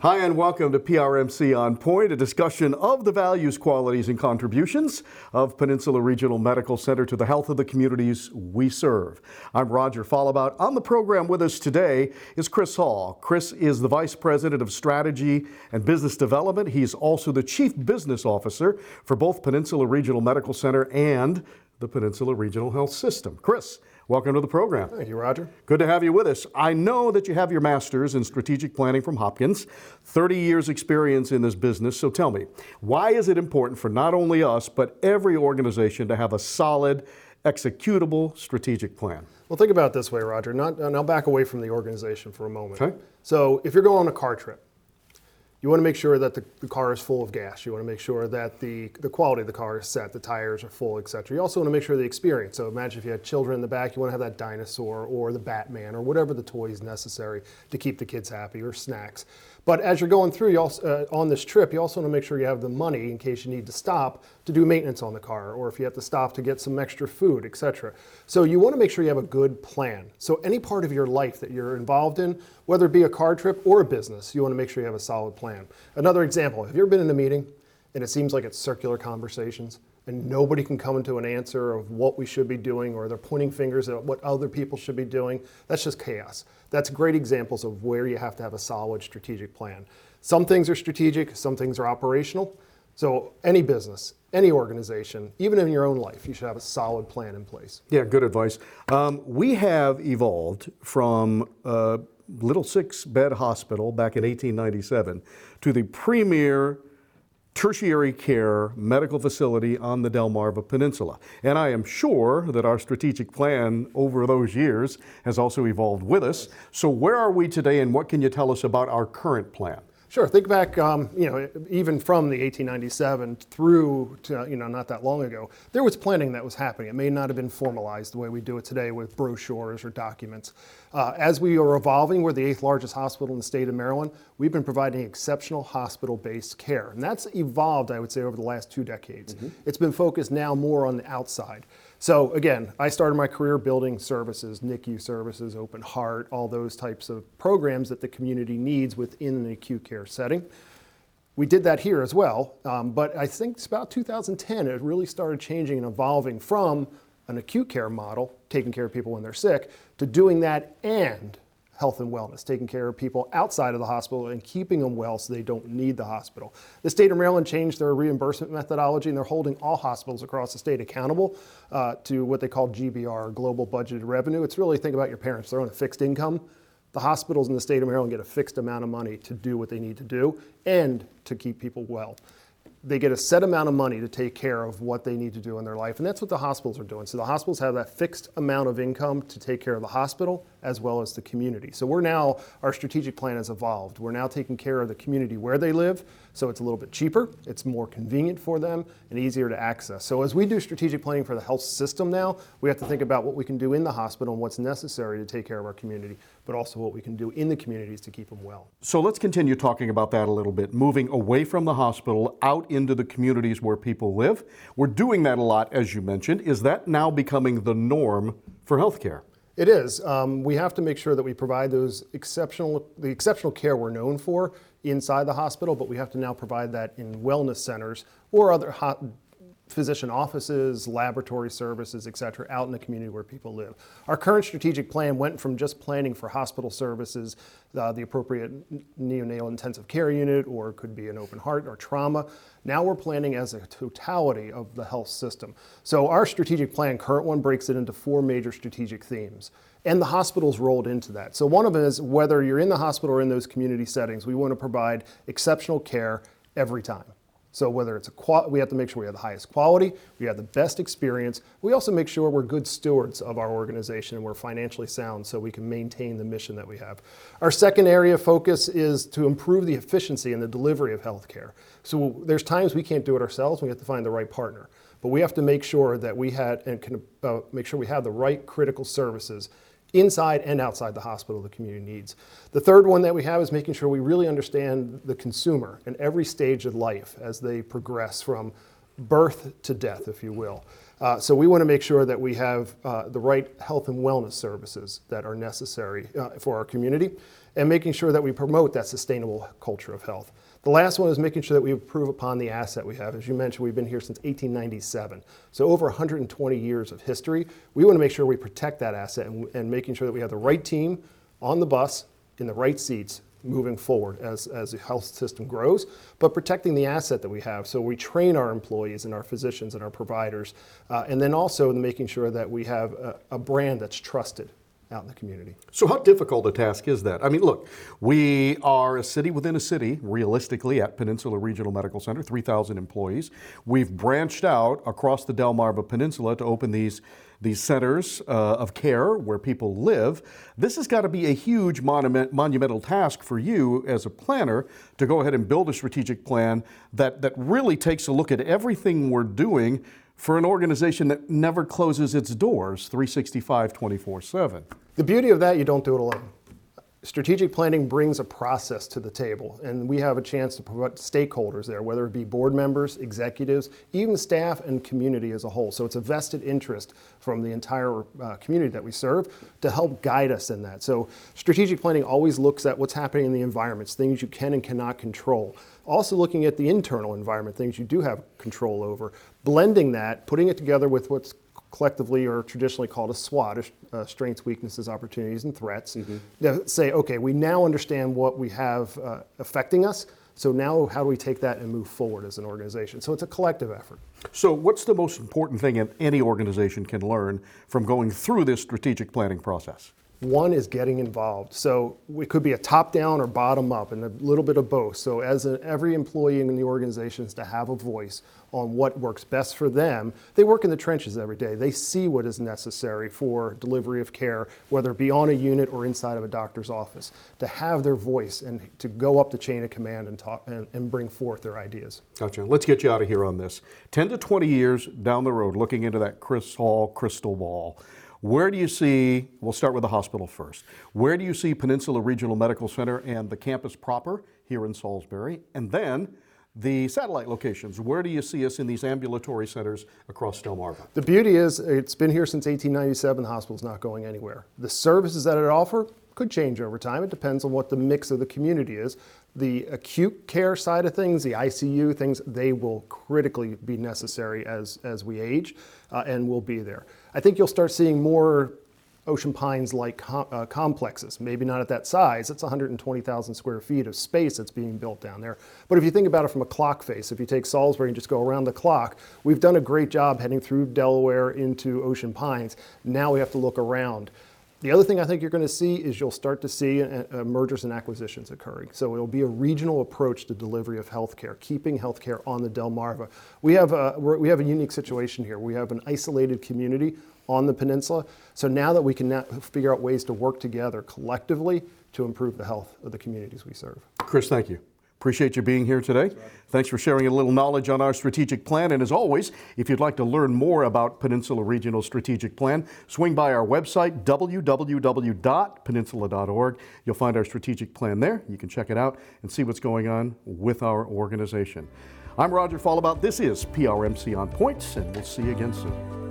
Hi, and welcome to PRMC On Point, a discussion of the values, qualities, and contributions of Peninsula Regional Medical Center to the health of the communities we serve. I'm Roger Follebout. On the program with us today is Chris Hall. Chris is the Vice President of Strategy and Business Development. He's also the Chief Business Officer for both Peninsula Regional Medical Center and the Peninsula Regional Health System. Chris, Welcome to the program. Thank you, Roger. Good to have you with us. I know that you have your master's in strategic planning from Hopkins, 30 years experience in this business. So tell me, why is it important for not only us, but every organization to have a solid, executable strategic plan? Well, think about it this way, Roger. Not, and I'll back away from the organization for a moment. Okay. So if you're going on a car trip, you want to make sure that the, the, car is full of gas. You want to make sure that the, the quality of the car is set, the tires are full, etc. You also want to make sure the experience. So imagine if you had children in the back, you want to have that dinosaur or the Batman or whatever the toy is necessary to keep the kids happy or snacks. But as you're going through, you also, uh, on this trip, you also want to make sure you have the money in case you need to stop to do maintenance on the car, or if you have to stop to get some extra food, etc. So you want to make sure you have a good plan. So any part of your life that you're involved in, whether it be a car trip or a business, you want to make sure you have a solid plan. Another example: Have you ever been in a meeting and it seems like it's circular conversations? And nobody can come into an answer of what we should be doing or they're pointing fingers at what other people should be doing. That's just chaos. That's great examples of where you have to have a solid strategic plan. Some things are strategic, some things are operational. So, any business, any organization, even in your own life, you should have a solid plan in place. Yeah, good advice. Um, we have evolved from a little six bed hospital back in 1897 to the premier tertiary care medical facility on the Delmarva Peninsula. And I am sure that our strategic plan over those years has also evolved with us. So, where are we today, and what can you tell us about our current plan? Sure. Think back, um, you know, even from the 1897 through to, you know, not that long ago, there was planning that was happening. It may not have been formalized the way we do it today with brochures or documents. Uh, as we are evolving, we're the eighth largest hospital in the state of Maryland. We've been providing exceptional hospital-based care, and that's evolved, I would say, over the last two decades. Mm-hmm. It's been focused now more on the outside. So again, I started my career building services, NICU services, open heart, all those types of programs that the community needs within an acute care setting. We did that here as well, um, but I think it's about 2010 it really started changing and evolving from an acute care model, taking care of people when they're sick, to doing that and health and wellness, taking care of people outside of the hospital and keeping them well so they don't need the hospital. The state of Maryland changed their reimbursement methodology and they're holding all hospitals across the state accountable uh, to what they call GBR, Global Budgeted Revenue. It's really think about your parents, they're on a fixed income. The hospitals in the state of Maryland get a fixed amount of money to do what they need to do and to keep people well they get a set amount of money to take care of what they need to do in their life. And that's what the hospitals are doing. So the hospitals have that fixed amount of income to take care of the hospital as well as the community. So we're now, our strategic plan has evolved. We're now taking care of the community where they live. So it's a little bit cheaper, it's more convenient for them, and easier to access. So as we do strategic planning for the health system now, we have to think about what we can do in the hospital and what's necessary to take care of our community, but also what we can do in the communities to keep them well. So let's continue talking about that a little bit, moving away from the hospital out into the communities where people live. We're doing that a lot, as you mentioned. Is that now becoming the norm for healthcare? It is. Um, we have to make sure that we provide those exceptional, the exceptional care we're known for inside the hospital, but we have to now provide that in wellness centers or other hot physician offices, laboratory services, et cetera, out in the community where people live. Our current strategic plan went from just planning for hospital services, uh, the appropriate neonatal intensive care unit, or could be an open heart or trauma. Now we're planning as a totality of the health system. So our strategic plan, current one, breaks it into four major strategic themes. And the hospitals rolled into that. So one of them is whether you're in the hospital or in those community settings, we want to provide exceptional care every time. So whether it's a qual- we have to make sure we have the highest quality, we have the best experience. We also make sure we're good stewards of our organization and we're financially sound so we can maintain the mission that we have. Our second area of focus is to improve the efficiency and the delivery of healthcare. So there's times we can't do it ourselves. We have to find the right partner, but we have to make sure that we had and can uh, make sure we have the right critical services inside and outside the hospital the community needs. The third one that we have is making sure we really understand the consumer in every stage of life as they progress from birth to death, if you will. Uh, so we want to make sure that we have uh, the right health and wellness services that are necessary uh, for our community and making sure that we promote that sustainable culture of health. The last one is making sure that we improve upon the asset we have. As you mentioned, we've been here since 1897. So over 120 years of history. We want to make sure we protect that asset and, and making sure that we have the right team on the bus in the right seats moving forward as, as the health system grows, but protecting the asset that we have. So we train our employees and our physicians and our providers, uh, and then also making sure that we have a, a brand that's trusted out in the community. So, how difficult a task is that? I mean, look, we are a city within a city, realistically, at Peninsula Regional Medical Center, 3,000 employees. We've branched out across the Delmarva Peninsula to open these, these centers uh, of care where people live. This has got to be a huge monument, monumental task for you as a planner to go ahead and build a strategic plan that, that really takes a look at everything we're doing for an organization that never closes its doors 365 24 7. The beauty of that, you don't do it alone. Strategic planning brings a process to the table, and we have a chance to put stakeholders there, whether it be board members, executives, even staff and community as a whole. So it's a vested interest from the entire uh, community that we serve to help guide us in that. So strategic planning always looks at what's happening in the environments, things you can and cannot control. Also looking at the internal environment, things you do have control over, blending that, putting it together with what's collectively or traditionally called a SWOT, uh, strengths, weaknesses, opportunities, and threats. Mm-hmm. Say, okay, we now understand what we have uh, affecting us. So now, how do we take that and move forward as an organization? So it's a collective effort. So, what's the most important thing any organization can learn from going through this strategic planning process? One is getting involved. So it could be a top down or bottom up, and a little bit of both. So, as a, every employee in the organization is to have a voice on what works best for them. They work in the trenches every day. They see what is necessary for delivery of care, whether it be on a unit or inside of a doctor's office. To have their voice and to go up the chain of command and talk and, and bring forth their ideas. Gotcha. Let's get you out of here on this. 10 to 20 years down the road, looking into that Chris Hall crystal ball. Where do you see, we'll start with the hospital first. Where do you see Peninsula Regional Medical Center and the campus proper here in Salisbury? And then the satellite locations, where do you see us in these ambulatory centers across Delmarva? The beauty is it's been here since 1897. The hospital's not going anywhere. The services that it offers could change over time. It depends on what the mix of the community is. The acute care side of things, the ICU things, they will critically be necessary as, as we age uh, and will be there. I think you'll start seeing more Ocean Pines like com- uh, complexes, maybe not at that size. It's 120,000 square feet of space that's being built down there. But if you think about it from a clock face, if you take Salisbury and just go around the clock, we've done a great job heading through Delaware into Ocean Pines. Now we have to look around. The other thing I think you're going to see is you'll start to see uh, uh, mergers and acquisitions occurring. So it'll be a regional approach to delivery of healthcare, keeping healthcare on the Delmarva. We have a, we have a unique situation here. We have an isolated community on the peninsula. So now that we can now figure out ways to work together collectively to improve the health of the communities we serve. Chris, thank you. Appreciate you being here today. Thanks for sharing a little knowledge on our strategic plan. And as always, if you'd like to learn more about Peninsula Regional Strategic Plan, swing by our website, www.peninsula.org. You'll find our strategic plan there. You can check it out and see what's going on with our organization. I'm Roger Follebout. This is PRMC on Points, Point, and we'll see you again soon.